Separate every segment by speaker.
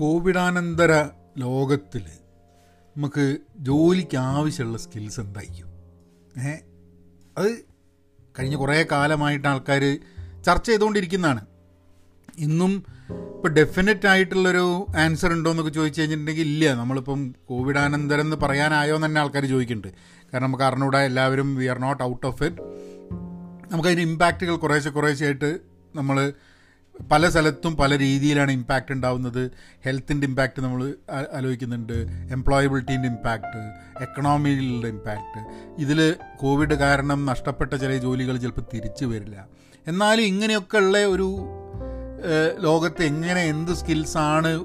Speaker 1: കോവിഡാനന്തര ലോകത്തിൽ നമുക്ക് ജോലിക്ക് ആവശ്യമുള്ള സ്കിൽസ് എന്തായിരിക്കും? ഏ അത് കഴിഞ്ഞ കുറേ കാലമായിട്ട് ആൾക്കാർ ചർച്ച ചെയ്തുകൊണ്ടിരിക്കുന്നതാണ്. ഇന്നും ഇപ്പോൾ ഡെഫിനറ്റ് ആയിട്ടുള്ളൊരു ആൻസർ ഉണ്ടോ എന്നൊക്കെ ചോദിച്ചു കഴിഞ്ഞിട്ടുണ്ടെങ്കിൽ ഇല്ല. നമ്മളിപ്പം കോവിഡാനന്തരം എന്ന് പറയാനായോ എന്ന് തന്നെ ആൾക്കാർ ചോദിക്കുന്നുണ്ട്. കാരണം നമുക്ക് അറിഞ്ഞൂടാ എല്ലാവരും we are not out of it നമുക്കതിന്റെ ഇമ്പാക്റ്റുകൾ കുറേശ്ശെ കുറേശ്ശെയായിട്ട് നമ്മൾ പല സ്ഥലത്തും പല രീതിയിലാണ് ഇമ്പാക്റ്റ് ഉണ്ടാവുന്നത്. ഹെൽത്തിന്റെ ഇമ്പാക്റ്റ് നമ്മൾ ആലോചിക്കുന്നുണ്ട്. എംപ്ലോയബിലിറ്റീന്റെ ഇമ്പാക്റ്റ് എക്കണോമിയിലുള്ള ഇമ്പാക്റ്റ് ഇതിൽ കോവിഡ് കാരണം നഷ്ടപ്പെട്ട ചില ജോലികൾ ചിലപ്പോൾ തിരിച്ചു വരില്ല. എന്നാലും ഇങ്ങനെയൊക്കെ ഉള്ള ഒരു ലോകത്ത് എങ്ങനെ എന്ത് സ്കിൽസാണ്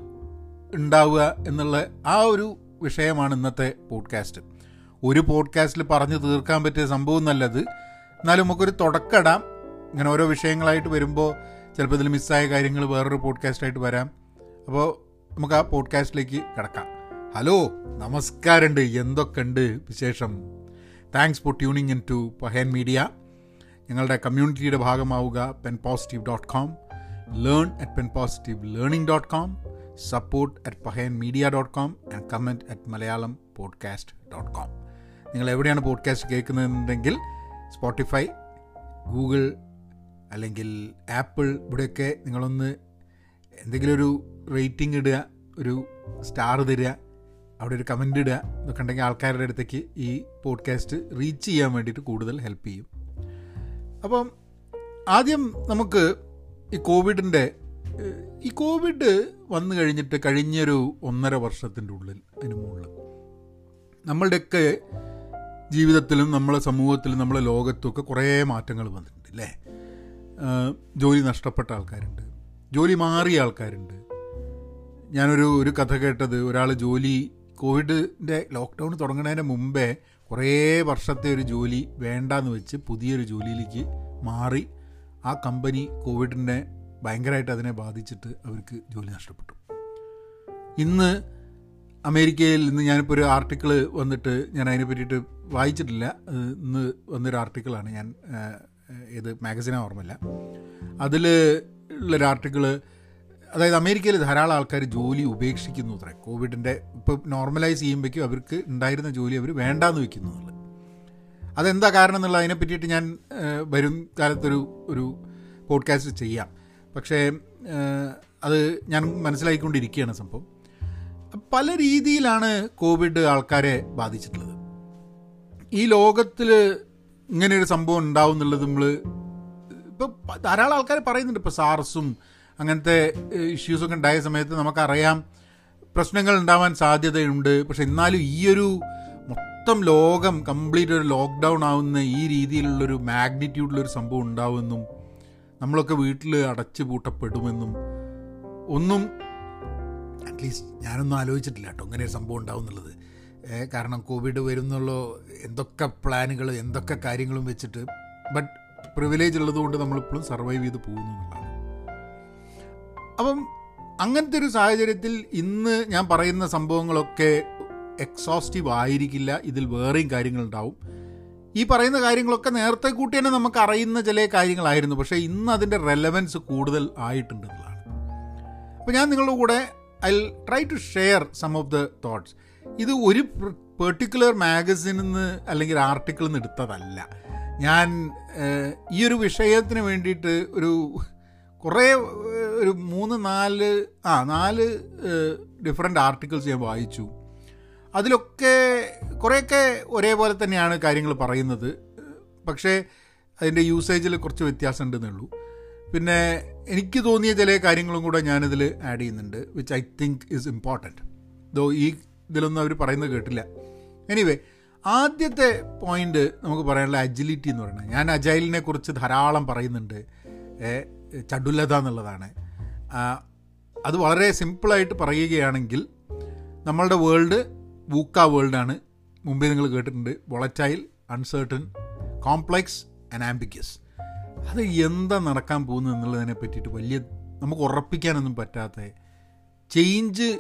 Speaker 1: ഉണ്ടാവുക എന്നുള്ള ആ ഒരു വിഷയമാണ് ഇന്നത്തെ പോഡ്കാസ്റ്റ് ഒരു പോഡ്കാസ്റ്റിൽ പറഞ്ഞു തീർക്കാൻ പറ്റിയ സംഭവം നല്ലത് എന്നാലും നമുക്കൊരു തുടക്കമിടാം ഇങ്ങനെ ഓരോ വിഷയങ്ങളായിട്ട് വരുമ്പോൾ ചിലപ്പോൾ ഇതിൽ മിസ്സായ കാര്യങ്ങൾ വേറൊരു പോഡ്കാസ്റ്റായിട്ട് വരാം. അപ്പോൾ നമുക്ക് ആ പോഡ്കാസ്റ്റിലേക്ക് കിടക്കാം. ഹലോ നമസ്കാരമുണ്ട്. എന്തൊക്കെയുണ്ട് വിശേഷം? Thanks for tuning in to Pahen media ഞങ്ങളുടെ കമ്മ്യൂണിറ്റിയുടെ ഭാഗമാവുക pen positive dot com learn at pen positive learning dot com support at Pahen media dot com and comment at Malayalam podcast dot com നിങ്ങൾ എവിടെയാണ് podcast കേൾക്കുന്നതെന്നുണ്ടെങ്കിൽ Spotify Google അല്ലെങ്കിൽ Apple ഇവിടെയൊക്കെ നിങ്ങളൊന്ന് എന്തെങ്കിലും ഒരു റേറ്റിംഗ് ഇടുക ഒരു സ്റ്റാർ തരിക അവിടെ ഒരു കമന്റ് ഇടുക ഇതൊക്കെ ഉണ്ടെങ്കിൽ ആൾക്കാരുടെ അടുത്തേക്ക് ഈ പോഡ്കാസ്റ്റ് റീച്ച് ചെയ്യാൻ വേണ്ടിയിട്ട് കൂടുതൽ ഹെൽപ്പ് ചെയ്യും. അപ്പം ആദ്യം നമുക്ക് ഈ കോവിഡിന്റെ ഈ കോവിഡ് വന്നു കഴിഞ്ഞിട്ട് കഴിഞ്ഞൊരു ഒന്നര വർഷത്തിന്റെ ഉള്ളിൽ അതിന് മുകളിൽ നമ്മളുടെയൊക്കെ ജീവിതത്തിലും നമ്മളെ സമൂഹത്തിലും നമ്മളെ ലോകത്തുമൊക്കെ കുറേ മാറ്റങ്ങൾ വന്നിട്ടുണ്ട് അല്ലേ? ജോലി നഷ്ടപ്പെട്ട ആൾക്കാരുണ്ട്. ജോലി മാറിയ ആൾക്കാരുണ്ട്. ഞാനൊരു ഒരു കഥ കേട്ടത്. ഒരാൾ ജോലി കോവിഡിന്റെ ലോക്ക്ഡൗൺ തുടങ്ങുന്നതിന് മുമ്പേ കുറേ വർഷത്തെ ഒരു ജോലി വേണ്ടാന്ന് വെച്ച് പുതിയൊരു ജോലിയിലേക്ക് മാറി. ആ കമ്പനി കോവിഡിനെ ഭയങ്കരമായിട്ട് അതിനെ ബാധിച്ചിട്ട് അവർക്ക് ജോലി നഷ്ടപ്പെട്ടു. ഇന്ന് അമേരിക്കയിൽ ഇന്ന് ഞാനിപ്പോൾ ഒരു ആർട്ടിക്കിൾ വന്നിട്ട് ഞാൻ അതിനെ പറ്റിയിട്ട് വായിച്ചിട്ടില്ല. ഇന്ന് വന്നൊരു ആർട്ടിക്കിളാണ് ഞാൻ ഏത് മാഗസീനാ ഓർമ്മയില്ല. അതിൽ ഉള്ളൊരു ആർട്ടിക്കിൾ അതായത് അമേരിക്കയിൽ ധാരാളം ആൾക്കാർ ജോലി ഉപേക്ഷിക്കുന്നു അത്രേ. കോവിഡിന്റെ ഇപ്പോൾ നോർമലൈസ് ചെയ്യുമ്പോഴേക്കും അവർക്ക് ഉണ്ടായിരുന്ന ജോലി അവർ വേണ്ടാന്ന് വെക്കുന്നു എന്നുള്ളത്. അതെന്താ കാരണം എന്നുള്ള അതിനെ പറ്റിയിട്ട് ഞാൻ വരും കാലത്തൊരു ഒരു പോഡ്കാസ്റ്റ് ചെയ്യാം. പക്ഷേ അത് ഞാൻ മനസ്സിലാക്കിക്കൊണ്ടിരിക്കുകയാണ് സംഭവം. പല രീതിയിലാണ് കോവിഡ് ആൾക്കാരെ ബാധിച്ചിട്ടുള്ളത്. ഈ ലോകത്തിൽ ഇങ്ങനെ ഒരു സംഭവം ഉണ്ടാവും എന്നുള്ളത് നമ്മൾ ഇപ്പോൾ ധാരാളം ആൾക്കാർ പറയുന്നുണ്ട്. ഇപ്പോൾ സാർസും അങ്ങനത്തെ ഇഷ്യൂസൊക്കെ ഉണ്ടായ സമയത്ത് നമുക്കറിയാം പ്രശ്നങ്ങൾ ഉണ്ടാവാൻ സാധ്യതയുണ്ട്. പക്ഷെ എന്നാലും ഈ ഒരു മൊത്തം ലോകം കംപ്ലീറ്റ് ഒരു ലോക്ക്ഡൗൺ ആവുന്ന ഈ രീതിയിലുള്ളൊരു മാഗ്നിറ്റ്യൂഡിലൊരു സംഭവം ഉണ്ടാവുമെന്നും നമ്മളൊക്കെ വീട്ടിൽ അടച്ചു പൂട്ടപ്പെടുമെന്നും ഒന്നും അറ്റ്ലീസ്റ്റ് ഞാനൊന്നും ആലോചിച്ചിട്ടില്ല കേട്ടോ ഇങ്ങനെ ഒരു സംഭവം ഉണ്ടാവും എന്നുള്ളത് കാരണം കോവിഡ് വരുന്നുള്ള എന്തൊക്കെ പ്ലാനുകൾ എന്തൊക്കെ കാര്യങ്ങളും വെച്ചിട്ട് ബട്ട് പ്രിവിലേജ് ഉള്ളതുകൊണ്ട് നമ്മളിപ്പോഴും സർവൈവ് ചെയ്ത് പോകുന്നു എന്നുള്ളതാണ്. അപ്പം അങ്ങനത്തെ ഒരു സാഹചര്യത്തിൽ ഇന്ന് ഞാൻ പറയുന്ന സംഭവങ്ങളൊക്കെ എക്സോസ്റ്റീവ് ആയിരിക്കില്ല ഇതിൽ വേറെയും കാര്യങ്ങളുണ്ടാവും. ഈ പറയുന്ന കാര്യങ്ങളൊക്കെ നേരത്തെ കൂട്ടി തന്നെ നമുക്ക് അറിയുന്ന ചില കാര്യങ്ങളായിരുന്നു പക്ഷേ ഇന്ന് അതിന്റെ റെലവൻസ് കൂടുതൽ ആയിട്ടുണ്ട് എന്നുള്ളതാണ്. അപ്പോൾ ഞാൻ നിങ്ങളുടെ കൂടെ I try to share some of the thoughts ഇത് ഒരു പെർട്ടിക്കുലർ മാഗസിനിൽ നിന്ന് അല്ലെങ്കിൽ ആർട്ടിക്കിളിൽ നിന്ന് എടുത്തതല്ല. ഞാൻ ഈ ഒരു വിഷയത്തിന് വേണ്ടിയിട്ട് ഒരു കുറേ ഒരു മൂന്ന് നാല് ആ നാല് ഡിഫറെന്റ് ആർട്ടിക്കിൾസ് ഞാൻ വായിച്ചു. അതിലൊക്കെ കുറേയൊക്കെ ഒരേപോലെ തന്നെയാണ് കാര്യങ്ങൾ പറയുന്നത്. പക്ഷേ അതിന്റെ യൂസേജിൽ കുറച്ച് വ്യത്യാസം ഉണ്ടെന്നേ ഉള്ളൂ പിന്നെ എനിക്ക് തോന്നിയ ചില കാര്യങ്ങളും കൂടെ ഞാനിതിൽ ആഡ് ചെയ്യുന്നുണ്ട് which I think is important though ഈ ഇതിലൊന്നും അവർ പറയുന്നത് കേട്ടില്ല. എനിവേ ആദ്യത്തെ പോയിന്റ് നമുക്ക് പറയാനുള്ള അജിലിറ്റി എന്ന് പറയുന്നത്. ഞാൻ അജൈലിനെ കുറിച്ച് ധാരാളം പറയുന്നുണ്ട്. ചടുലത എന്നുള്ളതാണ്. അത് വളരെ സിമ്പിളായിട്ട് പറയുകയാണെങ്കിൽ നമ്മളുടെ വേൾഡ് വൂക്ക വേൾഡാണ് മുമ്പേ നിങ്ങൾ കേട്ടിട്ടുണ്ട്. Volatile uncertain complex and ambiguous അത് എന്താ നടക്കാൻ പോകുന്നത് എന്നുള്ളതിനെ പറ്റിയിട്ട് വലിയ നമുക്ക് ഉറപ്പിക്കാനൊന്നും പറ്റാത്ത ചേഞ്ച്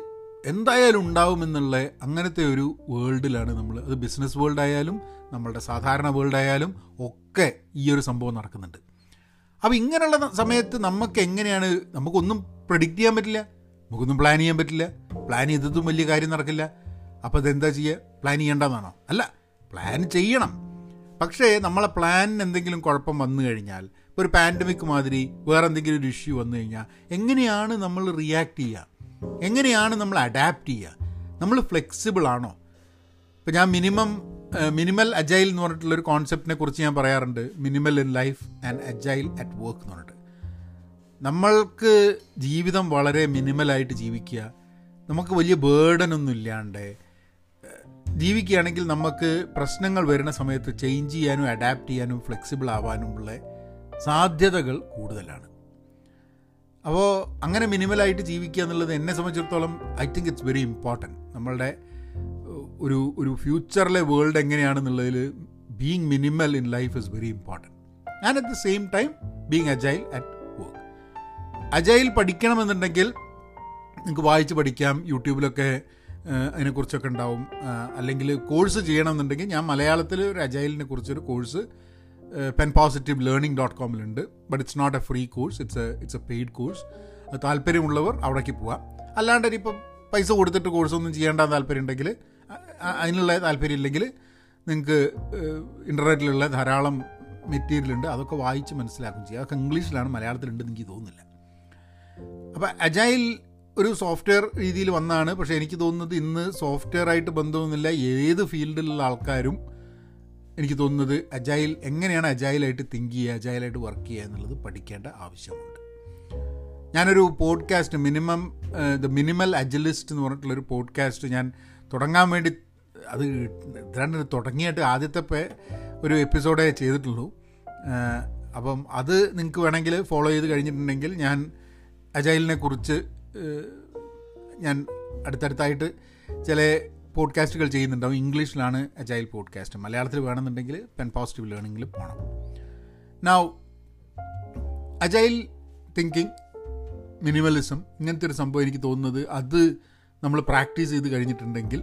Speaker 1: എന്തായാലും ഉണ്ടാവുമെന്നുള്ള അങ്ങനത്തെ ഒരു വേൾഡിലാണ് നമ്മൾ അത് ബിസിനസ് വേൾഡ് ആയാലും നമ്മളുടെ സാധാരണ വേൾഡ് ആയാലും ഒക്കെ ഈ ഒരു സംഭവം നടക്കുന്നുണ്ട്. അപ്പോൾ ഇങ്ങനെയുള്ള സമയത്ത് നമുക്ക് എങ്ങനെയാണ് നമുക്കൊന്നും പ്രഡിക്റ്റ് ചെയ്യാൻ പറ്റില്ല നമുക്കൊന്നും പ്ലാൻ ചെയ്യാൻ പറ്റില്ല പ്ലാൻ ചെയ്തതും വലിയ കാര്യം നടക്കില്ല. അപ്പോൾ അതെന്താ ചെയ്യുക പ്ലാൻ ചെയ്യേണ്ടതെന്നാണോ അല്ല പ്ലാൻ ചെയ്യണം. പക്ഷേ നമ്മളെ പ്ലാനിന് എന്തെങ്കിലും കുഴപ്പം വന്നു കഴിഞ്ഞാൽ ഇപ്പോൾ ഒരു പാൻഡമിക് മാതിരി വേറെ എന്തെങ്കിലും ഒരു ഇഷ്യൂ വന്നു കഴിഞ്ഞാൽ എങ്ങനെയാണ് നമ്മൾ റിയാക്ട് ചെയ്യുക എങ്ങനെയാണ് നമ്മൾ അഡാപ്റ്റ് ചെയ്യുക? നമ്മൾ ഫ്ലെക്സിബിൾ ആണോ? ഇപ്പോൾ ഞാൻ മിനിമം മിനിമൽ അജൈൽ എന്ന് പറഞ്ഞിട്ടുള്ള ഒരു കോൺസെപ്റ്റിനെ കുറിച്ച് ഞാൻ പറയാറുണ്ട്. Minimal in life and agile at work എന്ന് പറഞ്ഞിട്ട്. നമ്മൾക്ക് ജീവിതം വളരെ മിനിമലായിട്ട് ജീവിക്കുക. നമുക്ക് വലിയ ബേർഡനൊന്നും ഇല്ലാണ്ട് ജീവിക്കുകയാണെങ്കിൽ നമുക്ക് പ്രശ്നങ്ങൾ വരുന്ന സമയത്ത് ചേഞ്ച് ചെയ്യാനും അഡാപ്റ്റ് ചെയ്യാനും ഫ്ലെക്സിബിൾ ആവാനുമുള്ള സാധ്യതകൾ കൂടുതലാണ്. അപ്പോൾ അങ്ങനെ മിനിമലായിട്ട് ജീവിക്കുക എന്നുള്ളത് എന്നെ സംബന്ധിച്ചിടത്തോളം I think it's very important നമ്മളുടെ ഒരു ഒരു ഫ്യൂച്ചറിലെ world എങ്ങനെയാണെന്നുള്ളതിൽ being minimal in life is very important and at the same time being agile at work agile പഠിക്കണമെന്നുണ്ടെങ്കിൽ നിങ്ങൾക്ക് വായിച്ച് പഠിക്കാം യൂട്യൂബിലൊക്കെ അതിനെക്കുറിച്ചൊക്കെ ഉണ്ടാവും. അല്ലെങ്കിൽ കോഴ്സ് ചെയ്യണമെന്നുണ്ടെങ്കിൽ ഞാൻ മലയാളത്തിൽ ഒരു അജൈലിനെ കുറിച്ചൊരു course pen positive learning dot കോമിലുണ്ട് but it's not a free course it's a it's a paid course അത് താല്പര്യമുള്ളവർ അവിടേക്ക് പോവാം. അല്ലാണ്ട് ഇനിയിപ്പം പൈസ കൊടുത്തിട്ട് കോഴ്സൊന്നും ചെയ്യേണ്ട താല്പര്യം ഉണ്ടെങ്കിൽ അതിനുള്ള താല്പര്യം ഇല്ലെങ്കിൽ നിങ്ങൾക്ക് ഇന്റർനെറ്റിലുള്ള ധാരാളം മെറ്റീരിയൽ ഉണ്ട് അതൊക്കെ വായിച്ച് മനസ്സിലാക്കും ചെയ്യുക അതൊക്കെ ഇംഗ്ലീഷിലാണ് മലയാളത്തിലുണ്ടെന്ന് എനിക്ക് തോന്നുന്നില്ല. അപ്പോൾ അജൈൽ ഒരു സോഫ്റ്റ്വെയർ രീതിയിൽ വന്നാണ്. പക്ഷേ എനിക്ക് തോന്നുന്നത് ഇന്ന് സോഫ്റ്റ്വെയർ ആയിട്ട് ബന്ധമൊന്നുമില്ല. ഏത് ഫീൽഡിലുള്ള ആൾക്കാരും എനിക്ക് തോന്നുന്നത് അജൈൽ എങ്ങനെയാണ് അജൈലായിട്ട് തിങ്ക് ചെയ്യുക അജൈലായിട്ട് വർക്ക് ചെയ്യുക എന്നുള്ളത് പഠിക്കേണ്ട ആവശ്യമുണ്ട്. ഞാനൊരു podcast minimum the minimal agilist എന്ന് പറഞ്ഞിട്ടുള്ളൊരു പോഡ്കാസ്റ്റ് ഞാൻ തുടങ്ങാൻ വേണ്ടി അത് ഇതാണ് തുടങ്ങിയിട്ട് ആദ്യത്തെ ഒരു എപ്പിസോഡേ ചെയ്തിട്ടുള്ളൂ. അപ്പം അത് നിങ്ങൾക്ക് വേണമെങ്കിൽ ഫോളോ ചെയ്ത് കഴിഞ്ഞിട്ടുണ്ടെങ്കിൽ ഞാൻ അജൈലിനെ കുറിച്ച് ഞാൻ അടുത്തടുത്തായിട്ട് ചില പോഡ്കാസ്റ്റുകൾ ചെയ്യുന്നുണ്ടാവും. ഇംഗ്ലീഷിലാണ് അജൈൽ പോഡ്കാസ്റ്റ്. മലയാളത്തിൽ വേണമെന്നുണ്ടെങ്കിൽ പെൻ പോസിറ്റീവ് ലേണിംഗിൽ പോകണം നൗ അജൈൽ തിങ്കിങ് മിനിമലിസം ഇങ്ങനത്തെ ഒരു സംഭവം എനിക്ക് തോന്നുന്നത് അത് നമ്മൾ പ്രാക്ടീസ് ചെയ്ത് കഴിഞ്ഞിട്ടുണ്ടെങ്കിൽ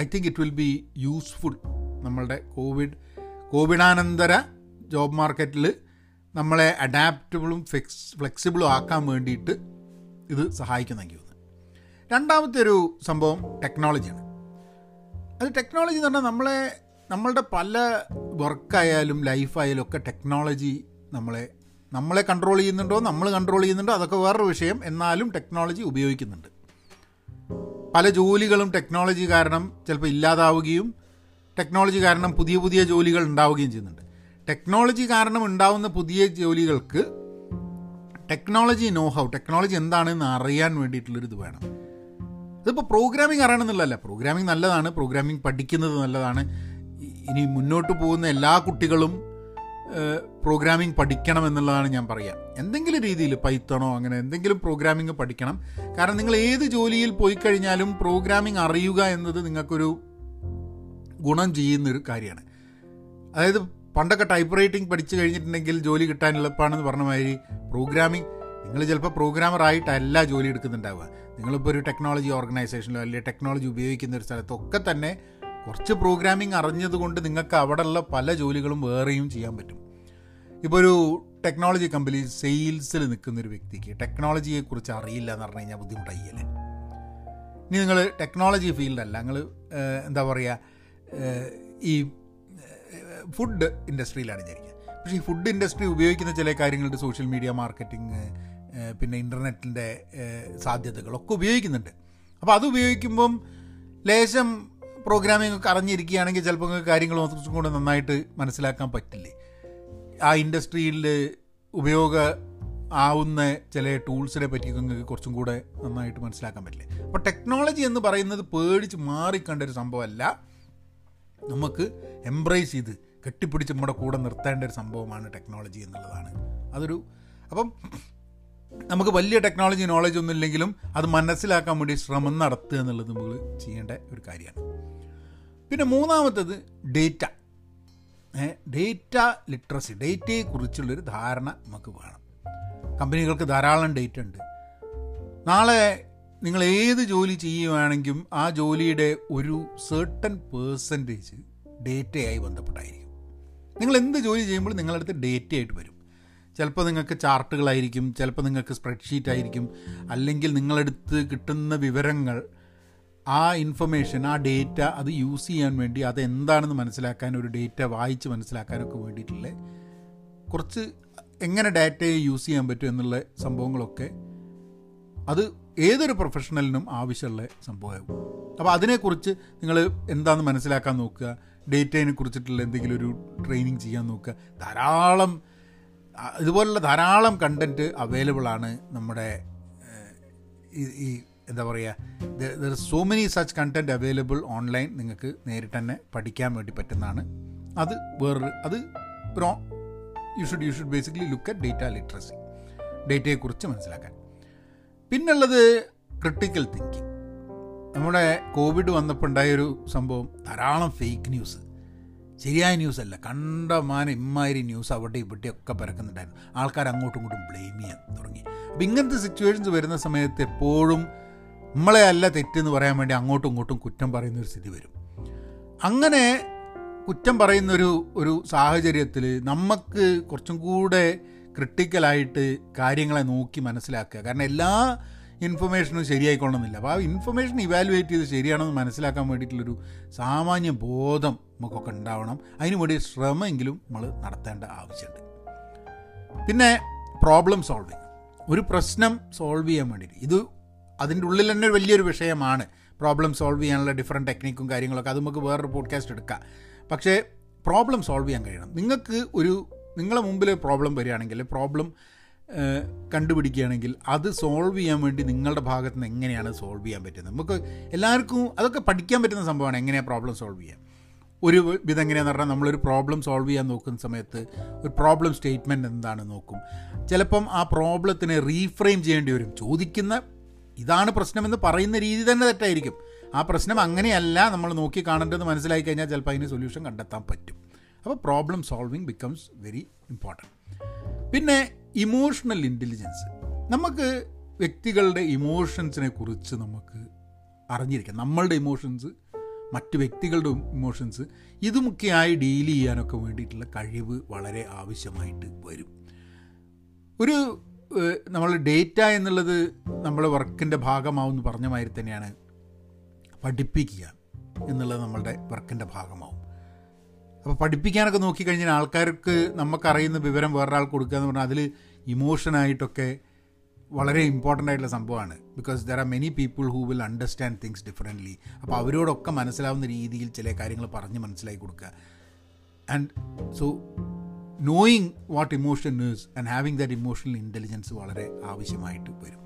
Speaker 1: I think it will be useful നമ്മളുടെ കോവിഡ് കോവിഡാനന്തര ജോബ് മാർക്കറ്റിൽ നമ്മളെ അഡാപ്റ്റബിളും ഫ്ലെക്സ് ഫ്ലെക്സിബിളും ആക്കാൻ വേണ്ടിയിട്ട് ഇത് സഹായിക്കുന്നെങ്കിൽ രണ്ടാമത്തെ ഒരു സംഭവം ടെക്നോളജിയാണ് അത് ടെക്നോളജി എന്ന് പറഞ്ഞാൽ നമ്മളെ നമ്മളുടെ പല വർക്കായാലും ലൈഫായാലും ഒക്കെ ടെക്നോളജി നമ്മളെ നമ്മളെ കൺട്രോൾ ചെയ്യുന്നുണ്ടോ നമ്മൾ കൺട്രോൾ ചെയ്യുന്നുണ്ടോ അതൊക്കെ വേറൊരു വിഷയം. എന്നാലും ടെക്നോളജി ഉപയോഗിക്കുന്നുണ്ട്. പല ജോലികളും ടെക്നോളജി കാരണം ചിലപ്പോൾ ഇല്ലാതാവുകയും ടെക്നോളജി കാരണം പുതിയ പുതിയ ജോലികൾ ഉണ്ടാവുകയും ചെയ്യുന്നുണ്ട്. ടെക്നോളജി കാരണം ഉണ്ടാവുന്ന പുതിയ ജോലികൾക്ക് ടെക്നോളജി നോ ഹൗ ടെക്നോളജി എന്താണെന്ന് അറിയാൻ വേണ്ടിയിട്ടുള്ളൊരിത് വേണം. ഇതിപ്പോൾ പ്രോഗ്രാമിംഗ് അറിയണമെന്നുള്ളതല്ല. പ്രോഗ്രാമിംഗ് നല്ലതാണ് പ്രോഗ്രാമിംഗ് പഠിക്കുന്നത് നല്ലതാണ്. ഇനി മുന്നോട്ട് പോകുന്ന എല്ലാ കുട്ടികളും പ്രോഗ്രാമിംഗ് പഠിക്കണം എന്നുള്ളതാണ് ഞാൻ പറയുക എന്തെങ്കിലും രീതിയിൽ പൈത്തണോ അങ്ങനെ എന്തെങ്കിലും പ്രോഗ്രാമിംഗ് പഠിക്കണം. കാരണം നിങ്ങൾ ഏത് ജോലിയിൽ പോയി കഴിഞ്ഞാലും പ്രോഗ്രാമിംഗ് അറിയുക എന്നത് നിങ്ങൾക്കൊരു ഗുണം ചെയ്യുന്നൊരു കാര്യമാണ്. അതായത് പണ്ടൊക്കെ ടൈപ്പ് റൈറ്റിംഗ് പഠിച്ചു കഴിഞ്ഞിട്ടുണ്ടെങ്കിൽ ജോലി കിട്ടാൻ എളുപ്പമാണെന്ന് പറഞ്ഞ മാതിരി പ്രോഗ്രാമിംഗ് നിങ്ങൾ ചിലപ്പോൾ പ്രോഗ്രാമറായിട്ടല്ല ജോലി എടുക്കുന്നുണ്ടാവുക. നിങ്ങളിപ്പോൾ ഒരു ടെക്നോളജി ഓർഗനൈസേഷനിലോ അല്ലെങ്കിൽ ടെക്നോളജി ഉപയോഗിക്കുന്ന ഒരു സ്ഥലത്തൊക്കെ തന്നെ കുറച്ച് പ്രോഗ്രാമിംഗ് അറിഞ്ഞതുകൊണ്ട് നിങ്ങൾക്ക് അവിടെയുള്ള പല ജോലികളും വേറെയും ചെയ്യാൻ പറ്റും. ഇപ്പോൾ ഒരു ടെക്നോളജി കമ്പനി സെയിൽസിൽ നിൽക്കുന്ന ഒരു വ്യക്തിക്ക് ടെക്നോളജിയെക്കുറിച്ച് അറിയില്ല എന്ന് പറഞ്ഞു കഴിഞ്ഞാൽ ബുദ്ധിമുട്ടായില്ലേ ഇനി നിങ്ങൾ ടെക്നോളജി ഫീൽഡല്ല നിങ്ങൾ എന്താ പറയുക ഈ ഫുഡ് ഇൻഡസ്ട്രിയിലാണ് വിചാരിക്കുക പക്ഷേ ഈ ഫുഡ് ഇൻഡസ്ട്രി ഉപയോഗിക്കുന്ന ചില കാര്യങ്ങളുണ്ട് സോഷ്യൽ മീഡിയ മാർക്കറ്റിംഗ് പിന്നെ ഇന്റർനെറ്റിന്റെ സാധ്യതകളൊക്കെ ഉപയോഗിക്കുന്നുണ്ട്. അപ്പോൾ അത് ഉപയോഗിക്കുമ്പം ലേശം പ്രോഗ്രാമിംഗ് ഒക്കെ അറിഞ്ഞിരിക്കുകയാണെങ്കിൽ ചിലപ്പോൾ കാര്യങ്ങൾ കുറച്ചും കൂടെ നന്നായിട്ട് മനസ്സിലാക്കാൻ പറ്റില്ലേ? ആ ഇൻഡസ്ട്രിയിൽ ഉപയോഗ ആവുന്ന ചില ടൂൾസിനെ പറ്റി നിങ്ങൾക്ക് കുറച്ചും കൂടെ നന്നായിട്ട് മനസ്സിലാക്കാൻ പറ്റില്ലേ? അപ്പോൾ ടെക്നോളജി എന്ന് പറയുന്നത് പേടിച്ച് മാറിക്കണ്ട ഒരു സംഭവമല്ല. നമുക്ക് എംബ്രേസ് ചെയ്ത് കെട്ടിപ്പിടിച്ച് നമ്മുടെ കൂടെ നിർത്തേണ്ട ഒരു സംഭവമാണ് ടെക്നോളജി എന്നുള്ളതാണ്. അതൊരു അപ്പം നമുക്ക് വലിയ ടെക്നോളജി നോളജ് ഒന്നും ഇല്ലെങ്കിലും അത് മനസ്സിലാക്കാൻ വേണ്ടി ശ്രമം നടത്തുക എന്നുള്ളത് നമ്മൾ ചെയ്യേണ്ട ഒരു കാര്യമാണ്. പിന്നെ മൂന്നാമത്തത് ഡേറ്റ ഡേറ്റ ലിറ്ററസി ഡേറ്റയെക്കുറിച്ചുള്ളൊരു ധാരണ നമുക്ക് വേണം. കമ്പനികൾക്ക് ധാരാളം ഡേറ്റ ഉണ്ട്. നാളെ നിങ്ങൾ ഏത് ജോലി ചെയ്യുകയാണെങ്കിലും ആ ജോലിയുടെ ഒരു സെർട്ടൺ പേഴ്സന്റേജ് ഡേറ്റയായി ബന്ധപ്പെട്ടായിരിക്കും. നിങ്ങൾ എന്ത് ജോലി ചെയ്യുമ്പോൾ നിങ്ങളടുത്ത് ഡേറ്റയായിട്ട് വരും. ചിലപ്പോൾ നിങ്ങൾക്ക് ചാർട്ടുകളായിരിക്കും ചിലപ്പോൾ നിങ്ങൾക്ക് സ്പ്രെഡ്ഷീറ്റ് ആയിരിക്കും. അല്ലെങ്കിൽ നിങ്ങളെടുത്ത് കിട്ടുന്ന വിവരങ്ങൾ ആ ഇൻഫർമേഷൻ ആ ഡേറ്റ അത് യൂസ് ചെയ്യാൻ വേണ്ടി അത് എന്താണെന്ന് മനസ്സിലാക്കാൻ ഒരു ഡേറ്റ വായിച്ച് മനസ്സിലാക്കാനൊക്കെ വേണ്ടിയിട്ടുള്ള കുറച്ച് എങ്ങനെ ഡാറ്റയെ യൂസ് ചെയ്യാൻ പറ്റും എന്നുള്ള സംഭവങ്ങളൊക്കെ അത് ഏതൊരു പ്രൊഫഷണലിനും ആവശ്യമുള്ള സംഭവമാകും അപ്പോൾ അതിനെക്കുറിച്ച് നിങ്ങൾ എന്താണെന്ന് മനസ്സിലാക്കാൻ നോക്കുക ഡേറ്റയെ കുറിച്ചിട്ടുള്ള എന്തെങ്കിലും ഒരു ട്രെയിനിങ് ചെയ്യാൻ നോക്കുക. ധാരാളം ഇതുപോലുള്ള ധാരാളം കണ്ടന്റ് അവൈലബിൾ ആണ് നമ്മുടെ ഈ എന്താ പറയുക so many such content available online നിങ്ങൾക്ക് നേരിട്ട് തന്നെ പഠിക്കാൻ വേണ്ടി പറ്റുന്നതാണ്. അത് വേറൊരു അത് pro you should you should basically look at data literacy ഡേറ്റയെക്കുറിച്ച് മനസ്സിലാക്കാൻ. പിന്നുള്ളത് ക്രിട്ടിക്കൽ തിങ്കിങ് നമ്മുടെ കോവിഡ് വന്നപ്പോൾ ഉണ്ടായൊരു സംഭവം ധാരാളം ഫേക്ക് ന്യൂസ് ശരിയായ ന്യൂസ് അല്ല കണ്ടമാനം ഇമ്മാതിരി ന്യൂസ് അവിടെ ഇവിടെ ഒക്കെ പരക്കുന്നുണ്ടായിരുന്നു. ആൾക്കാർ അങ്ങോട്ടും ഇങ്ങോട്ടും ബ്ലെയിം ചെയ്യാൻ തുടങ്ങി. അപ്പം ഇങ്ങനത്തെ സിറ്റുവേഷൻസ് വരുന്ന സമയത്ത് എപ്പോഴും നമ്മളെ അല്ല തെറ്റെന്ന് പറയാൻ വേണ്ടി അങ്ങോട്ടും ഇങ്ങോട്ടും കുറ്റം പറയുന്ന ഒരു സ്ഥിതി വരും. അങ്ങനെ കുറ്റം പറയുന്നൊരു ഒരു സാഹചര്യത്തിൽ നമുക്ക് കുറച്ചും കൂടെ ക്രിട്ടിക്കലായിട്ട് കാര്യങ്ങളെ നോക്കി മനസ്സിലാക്കുക. കാരണം എല്ലാ ഇൻഫർമേഷനും ശരിയായിക്കൊള്ളണമെന്നില്ല അപ്പോൾ ആ ഇൻഫർമേഷൻ ഇവാലുവേറ്റ് ചെയ്ത് ശരിയാണെന്ന് മനസ്സിലാക്കാൻ വേണ്ടിയിട്ടുള്ളൊരു സാമാന്യ ബോധം നമുക്കൊക്കെ ഉണ്ടാവണം. അതിനു വേണ്ടി ശ്രമമെങ്കിലും നമ്മൾ നടത്തേണ്ട ആവശ്യമുണ്ട് പിന്നെ പ്രോബ്ലം സോൾവിങ് ഒരു പ്രശ്നം സോൾവ് ചെയ്യാൻ വേണ്ടിയിട്ട്. ഇത് അതിന്റെ ഉള്ളിൽ തന്നെ വലിയൊരു വിഷയമാണ്. പ്രോബ്ലം സോൾവ് ചെയ്യാനുള്ള ഡിഫറെന്റ് ടെക്നിക്കും കാര്യങ്ങളൊക്കെ. അത് നമുക്ക് വേറൊരു പോഡ്കാസ്റ്റ് എടുക്കാം. പക്ഷേ പ്രോബ്ലം സോൾവ് ചെയ്യാൻ കഴിയണം. നിങ്ങൾക്ക് ഒരു നിങ്ങളെ മുമ്പിൽ പ്രോബ്ലം വരികയാണെങ്കിൽ പ്രോബ്ലം കണ്ടുപിടിക്കുകയാണെങ്കിൽ അത് സോൾവ് ചെയ്യാൻ വേണ്ടി നിങ്ങളുടെ ഭാഗത്ത് നിന്ന് എങ്ങനെയാണ് സോൾവ് ചെയ്യാൻ പറ്റുന്നത്? നമുക്ക് എല്ലാവർക്കും അതൊക്കെ പഠിക്കാൻ പറ്റുന്ന സംഭവമാണ് എങ്ങനെയാണ് പ്രോബ്ലം സോൾവ് ചെയ്യാൻ ഒരു വിധം എങ്ങനെയാണെന്ന് പറഞ്ഞാൽ നമ്മളൊരു പ്രോബ്ലം സോൾവ് ചെയ്യാൻ നോക്കുന്ന സമയത്ത് ഒരു പ്രോബ്ലം സ്റ്റേറ്റ്മെന്റ് എന്താണെന്ന് നോക്കും. ചിലപ്പം ആ പ്രോബ്ലത്തിനെ റീഫ്രെയിം ചെയ്യേണ്ടി വരും. ചോദിക്കുന്ന ഇതാണ് പ്രശ്നമെന്ന് പറയുന്ന രീതി തന്നെ തെറ്റായിരിക്കും. ആ പ്രശ്നം അങ്ങനെയല്ല നമ്മൾ നോക്കി കാണേണ്ടതെന്ന് മനസ്സിലാക്കി കഴിഞ്ഞാൽ ചിലപ്പോൾ അതിന് സൊല്യൂഷൻ കണ്ടെത്താൻ പറ്റും. അപ്പോൾ problem solving becomes very important പിന്നെ ഇമോഷണൽ ഇന്റലിജൻസ് നമുക്ക് വ്യക്തികളുടെ ഇമോഷൻസിനെ കുറിച്ച് നമുക്ക് അറിഞ്ഞിരിക്കാം. നമ്മളുടെ ഇമോഷൻസ് മറ്റ് വ്യക്തികളുടെ ഇമോഷൻസ് ഇതുമൊക്കെയായി ഡീൽ ചെയ്യാനൊക്കെ വേണ്ടിയിട്ടുള്ള കഴിവ് വളരെ ആവശ്യമായിട്ട് വരും. ഒരു നമ്മൾ ഡേറ്റ എന്നുള്ളത് നമ്മുടെ വർക്കിന്റെ ഭാഗമാവും പറഞ്ഞ മാതിരി തന്നെയാണ് പഠിപ്പിക്കുക എന്നുള്ളത് നമ്മളുടെ വർക്കിന്റെ ഭാഗമാവും. അപ്പോൾ പഠിപ്പിക്കാനൊക്കെ നോക്കിക്കഴിഞ്ഞാൽ ആൾക്കാർക്ക് നമുക്കറിയുന്ന വിവരം വേറൊരാൾ കൊടുക്കുക എന്ന് പറഞ്ഞാൽ അതിൽ ഇമോഷനായിട്ടൊക്കെ വളരെ ഇമ്പോർട്ടന്റ് ആയിട്ടുള്ള സംഭവമാണ്. Because there are many people who will understand things differently അപ്പോൾ അവരോടൊക്കെ മനസ്സിലാവുന്ന രീതിയിൽ ചില കാര്യങ്ങൾ പറഞ്ഞ് മനസ്സിലാക്കി കൊടുക്കുക. And so knowing what emotion is and having that emotional intelligence വളരെ ആവശ്യമായിട്ട് വരും.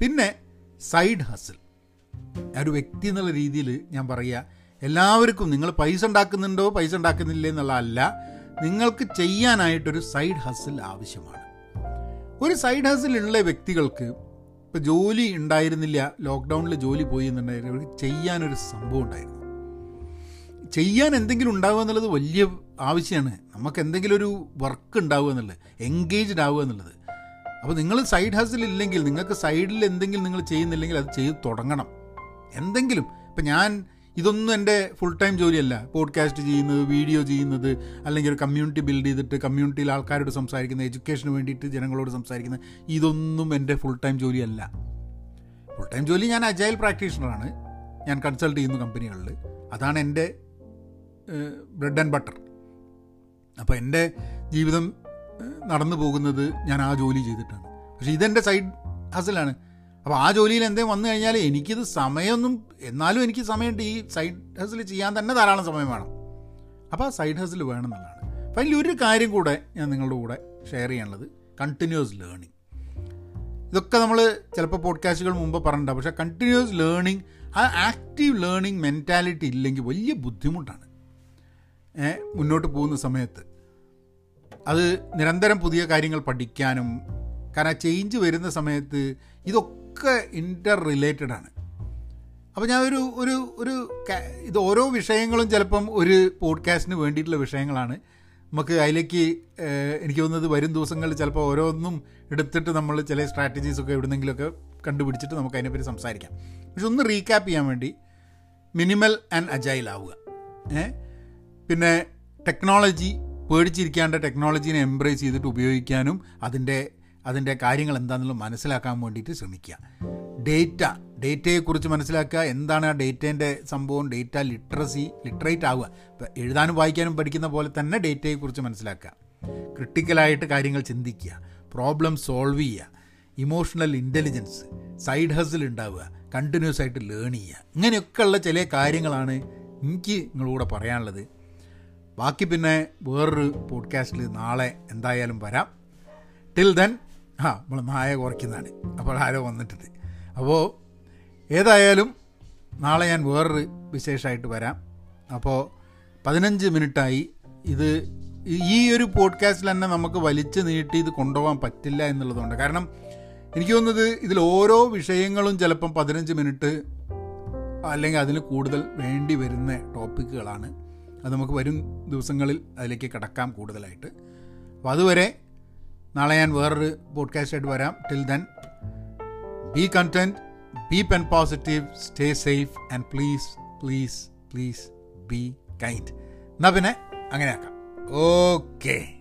Speaker 1: പിന്നെ സൈഡ് ഹസിൽ ഒരു വ്യക്തി എന്നുള്ള രീതിയിൽ ഞാൻ പറയുക എല്ലാവർക്കും നിങ്ങൾ പൈസ ഉണ്ടാക്കുന്നുണ്ടോ പൈസ ഉണ്ടാക്കുന്നില്ലേ എന്നുള്ളതല്ല നിങ്ങൾക്ക് ചെയ്യാനായിട്ടൊരു സൈഡ് ഹസിൽ ആവശ്യമാണ്. ഒരു സൈഡ് ഹസിലുള്ള വ്യക്തികൾക്ക് ഇപ്പോൾ ജോലി ഉണ്ടായിരുന്നില്ല ലോക്ക്ഡൗണിൽ ജോലി പോയി എന്നുണ്ടായിരുന്നു അവർക്ക് ചെയ്യാനൊരു സംഭവം ഉണ്ടായിരുന്നു. ചെയ്യാൻ എന്തെങ്കിലും ഉണ്ടാവുക എന്നുള്ളത് വലിയ ആവശ്യമാണ്. നമുക്ക് എന്തെങ്കിലും ഒരു വർക്ക് ഉണ്ടാവുക എന്നുള്ളത് എൻഗേജ്ഡ് ആവുക എന്നുള്ളത്. അപ്പോൾ നിങ്ങൾ സൈഡ് ഹസിൽ ഇല്ലെങ്കിൽ നിങ്ങൾക്ക് സൈഡിൽ എന്തെങ്കിലും നിങ്ങൾ ചെയ്യുന്നില്ലെങ്കിൽ അത് ചെയ്ത് തുടങ്ങണം. എന്തെങ്കിലും ഇപ്പം ഞാൻ ഇതൊന്നും എന്റെ ഫുൾ ടൈം ജോലിയല്ല. പോഡ്കാസ്റ്റ് ചെയ്യുന്നത് വീഡിയോ ചെയ്യുന്നത് അല്ലെങ്കിൽ ഒരു കമ്മ്യൂണിറ്റി ബിൽഡ് ചെയ്തിട്ട് കമ്മ്യൂണിറ്റിയിൽ ആൾക്കാരോട് സംസാരിക്കുന്നത് എഡ്യൂക്കേഷന് വേണ്ടിയിട്ട് ജനങ്ങളോട് സംസാരിക്കുന്നത് ഇതൊന്നും എന്റെ ഫുൾ ടൈം ജോലിയല്ല. ഫുൾ ടൈം ജോലി ഞാൻ അജൈൽ പ്രാക്ടീഷണറാണ് ഞാൻ കൺസൾട്ട് ചെയ്യുന്ന കമ്പനികളിൽ അതാണ് എന്റെ ബ്രെഡ് ആൻഡ് ബട്ടർ അപ്പോൾ എന്റെ ജീവിതം നടന്നു പോകുന്നത് ഞാൻ ആ ജോലി ചെയ്തിട്ടാണ്. പക്ഷേ ഇതെന്റെ സൈഡ് ഹസിലാണ് അപ്പോൾ ആ ജോലിയിൽ എന്തെങ്കിലും വന്നു കഴിഞ്ഞാൽ എനിക്കിത് സമയമൊന്നും എന്നാലും എനിക്ക് സമയമുണ്ട്. ഈ സൈഡ് ഹസിൽ ചെയ്യാൻ തന്നെ ധാരാളം സമയം വേണം. അപ്പോൾ ആ സൈഡ് ഹസിൽ വേണം അപ്പോൾ അതിൽ ഒരു കാര്യം കൂടെ ഞാൻ നിങ്ങളുടെ കൂടെ ഷെയർ ചെയ്യാനുള്ളത്. കണ്ടിന്യൂസ് ലേണിംഗ് ഇതൊക്കെ നമ്മൾ ചിലപ്പോൾ പോഡ്കാസ്റ്റുകൾ മുമ്പ് പറഞ്ഞിട്ടുണ്ട് പക്ഷേ കണ്ടിന്യൂസ് ലേണിംഗ് ആ ആക്റ്റീവ് ലേണിംഗ് മെന്റാലിറ്റി ഇല്ലെങ്കിൽ വലിയ ബുദ്ധിമുട്ടാണ്. മുന്നോട്ട് പോകുന്ന സമയത്ത്. അത് നിരന്തരം പുതിയ കാര്യങ്ങൾ പഠിക്കാനും കാരണം ചേഞ്ച് വരുന്ന സമയത്ത് ഇതൊക്കെ ഇന്റർ റിലേറ്റഡ് ആണ്. അപ്പോൾ ഞാൻ ഒരു ഒരു ഒരു ഇത് ഓരോ വിഷയങ്ങളും ചിലപ്പം ഒരു പോഡ്കാസ്റ്റിന് വേണ്ടിയിട്ടുള്ള വിഷയങ്ങളാണ്. നമുക്ക് അതിലേക്ക് എനിക്ക് തോന്നുന്നത് വരും ദിവസങ്ങളിൽ ചിലപ്പോൾ ഓരോന്നും എടുത്തിട്ട് നമ്മൾ ചില സ്ട്രാറ്റജീസൊക്കെ എവിടുന്നെങ്കിലുമൊക്കെ കണ്ടുപിടിച്ചിട്ട് നമുക്ക് അതിനെപ്പറ്റി സംസാരിക്കാം. പക്ഷെ ഒന്ന് റീക്യാപ്പ് ചെയ്യാൻ വേണ്ടി മിനിമൽ ആൻഡ് അജൈൽ ആവുക. പിന്നെ ടെക്നോളജി പേടിച്ചിരിക്കാണ്ട് ടെക്നോളജീനെ എംബ്രേസ് ചെയ്തിട്ട് ഉപയോഗിക്കാനും അതിന്റെ അതിന്റെ കാര്യങ്ങൾ എന്താണെന്നുള്ളത് മനസ്സിലാക്കാൻ വേണ്ടിയിട്ട് ശ്രമിക്കുക. ഡേറ്റ ഡേറ്റയെക്കുറിച്ച് മനസ്സിലാക്കുക. എന്താണ് ആ ഡേറ്റേന്റെ സംഭവം? ഡേറ്റ ലിറ്ററസി ലിറ്ററേറ്റ് ആവുക. ഇപ്പം എഴുതാനും വായിക്കാനും പഠിക്കുന്ന പോലെ തന്നെ ഡേറ്റയെക്കുറിച്ച് മനസ്സിലാക്കുക. ക്രിട്ടിക്കലായിട്ട് കാര്യങ്ങൾ ചിന്തിക്കുക. പ്രോബ്ലം സോൾവ് ചെയ്യുക. ഇമോഷണൽ ഇന്റലിജൻസ് സൈഡ് ഹസിൽ ഉണ്ടാവുക. കണ്ടിന്യൂസ് ആയിട്ട് ലേൺ ചെയ്യുക. ഇങ്ങനെയൊക്കെയുള്ള ചില കാര്യങ്ങളാണ് എനിക്ക് നിങ്ങളൂടെ പറയാനുള്ളത്. ബാക്കി പിന്നെ വേറൊരു പോഡ്കാസ്റ്റിൽ നാളെ എന്തായാലും വരാം. ടിൽ ദെൻ ആ നമ്മൾ നായ കുറയ്ക്കുന്നതാണ്. അപ്പോൾ ആരോ വന്നിട്ടുണ്ട്. അപ്പോൾ ഏതായാലും നാളെ ഞാൻ വേറൊരു വിശേഷമായിട്ട് വരാം. അപ്പോൾ പതിനഞ്ച് മിനിറ്റായി ഇത് ഈ ഒരു പോഡ്കാസ്റ്റിൽ തന്നെ നമുക്ക് വലിച്ചു നീട്ടി ഇത് കൊണ്ടുപോകാൻ പറ്റില്ല എന്നുള്ളതുകൊണ്ട്. കാരണം എനിക്ക് തോന്നുന്നത് ഇതിൽ ഓരോ വിഷയങ്ങളും ചിലപ്പം പതിനഞ്ച് മിനിറ്റ് അല്ലെങ്കിൽ അതിന് കൂടുതൽ വേണ്ടി വരുന്ന ടോപ്പിക്കുകളാണ് അത് നമുക്ക് വരും ദിവസങ്ങളിൽ അതിലേക്ക് കിടക്കാം കൂടുതലായിട്ട്. അപ്പോൾ അതുവരെ നാളെ ഞാൻ വേറൊരു പോഡ്കാസ്റ്റായിട്ട് വരാം. Till then be content be pen positive stay safe and please please please be kind എന്നാൽ പിന്നെ അങ്ങനെ ആക്കാം ഓക്കേ